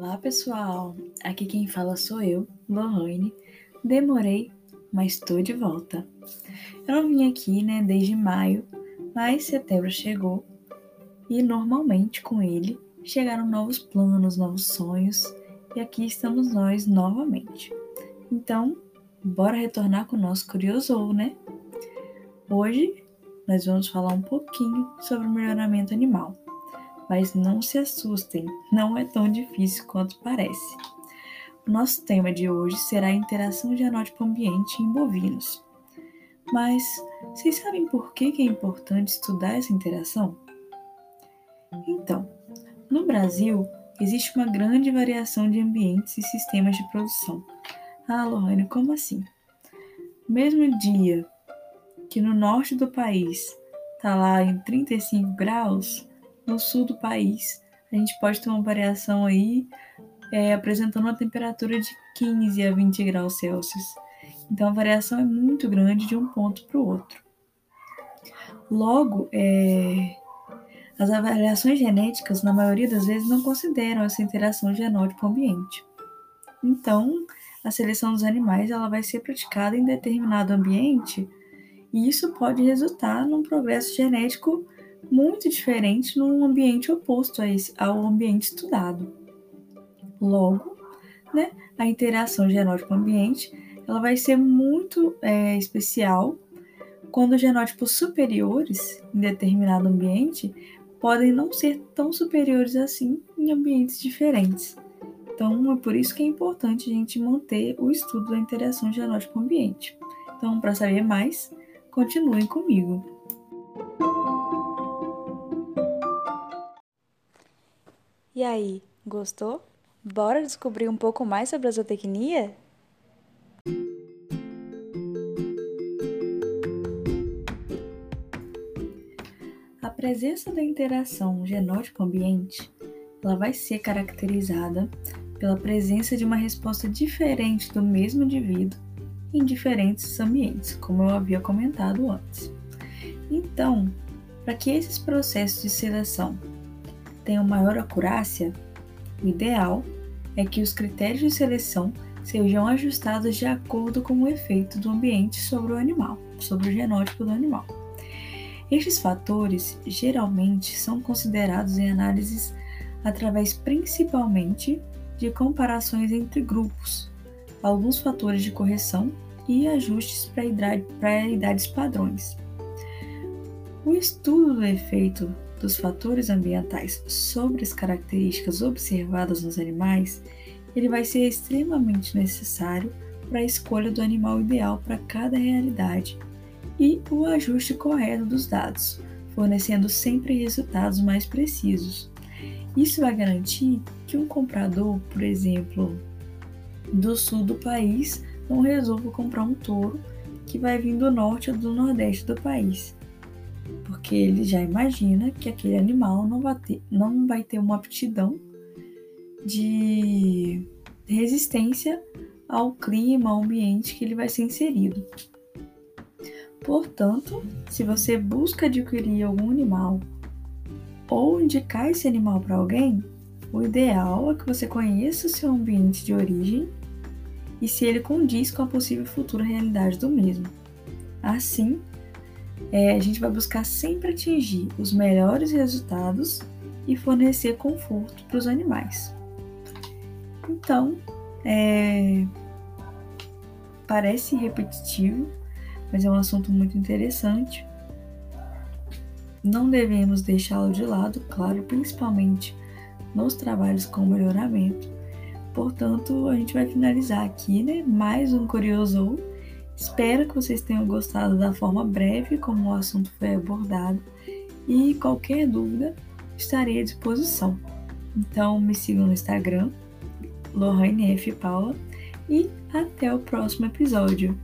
Olá pessoal, aqui quem fala sou eu, Lohane. Demorei, mas estou de volta. Eu não vim aqui, né, desde maio, mas setembro chegou e normalmente com ele chegaram novos planos, novos sonhos e aqui estamos nós novamente. Então, bora retornar com o nosso Curiosou, né? Hoje nós vamos falar um pouquinho sobre o melhoramento animal. Mas não se assustem, não é tão difícil quanto parece. O nosso tema de hoje será a interação genótipo-ambiente em bovinos. Mas vocês sabem por que é importante estudar essa interação? Então, no Brasil, existe uma grande variação de ambientes e sistemas de produção. Ah, Lohane, como assim? Mesmo dia que no norte do país está lá em 35 graus, no sul do país a gente pode ter uma variação aí é, apresentando uma temperatura de 15 a 20 graus Celsius. Então a variação é muito grande de um ponto para o outro. Logo, é, as avaliações genéticas, na maioria das vezes, não consideram essa interação genótipo-ambiente. Então, a seleção dos animais ela vai ser praticada em determinado ambiente e isso pode resultar num progresso genético muito diferente num ambiente oposto esse, ao ambiente estudado. Logo, né, a interação genótipo-ambiente ela vai ser muito é, especial quando genótipos superiores em determinado ambiente podem não ser tão superiores assim em ambientes diferentes. Então, é por isso que é importante a gente manter o estudo da interação genótipo-ambiente. Então, para saber mais, continuem comigo. E aí, gostou? Bora descobrir um pouco mais sobre a zootecnia? A presença da interação genótipo-ambiente ela vai ser caracterizada pela presença de uma resposta diferente do mesmo indivíduo em diferentes ambientes, como eu havia comentado antes. Então, para que esses processos de seleção tenham maior acurácia, o ideal é que os critérios de seleção sejam ajustados de acordo com o efeito do ambiente sobre o animal, sobre o genótipo do animal. Estes fatores geralmente são considerados em análises através principalmente de comparações entre grupos, alguns fatores de correção e ajustes para idades padrões. O estudo do efeito dos fatores ambientais sobre as características observadas nos animais, ele vai ser extremamente necessário para a escolha do animal ideal para cada realidade e o ajuste correto dos dados, fornecendo sempre resultados mais precisos. Isso vai garantir que um comprador, por exemplo, do sul do país, não resolva comprar um touro que vai vir do norte ou do nordeste do país porque ele já imagina que aquele animal não vai ter, não vai ter uma aptidão de resistência ao clima, ao ambiente que ele vai ser inserido. Portanto, se você busca adquirir algum animal ou indicar esse animal para alguém, o ideal é que você conheça o seu ambiente de origem e se ele condiz com a possível futura realidade do mesmo. Assim, é, a gente vai buscar sempre atingir os melhores resultados e fornecer conforto para os animais. Então, é, parece repetitivo, mas é um assunto muito interessante. Não devemos deixá-lo de lado, claro, principalmente nos trabalhos com melhoramento. Portanto, a gente vai finalizar aqui, né? Mais um Curioso Espero que vocês tenham gostado da forma breve como o assunto foi abordado e qualquer dúvida estarei à disposição. Então me sigam no Instagram, Lohane F. Paula, e até o próximo episódio.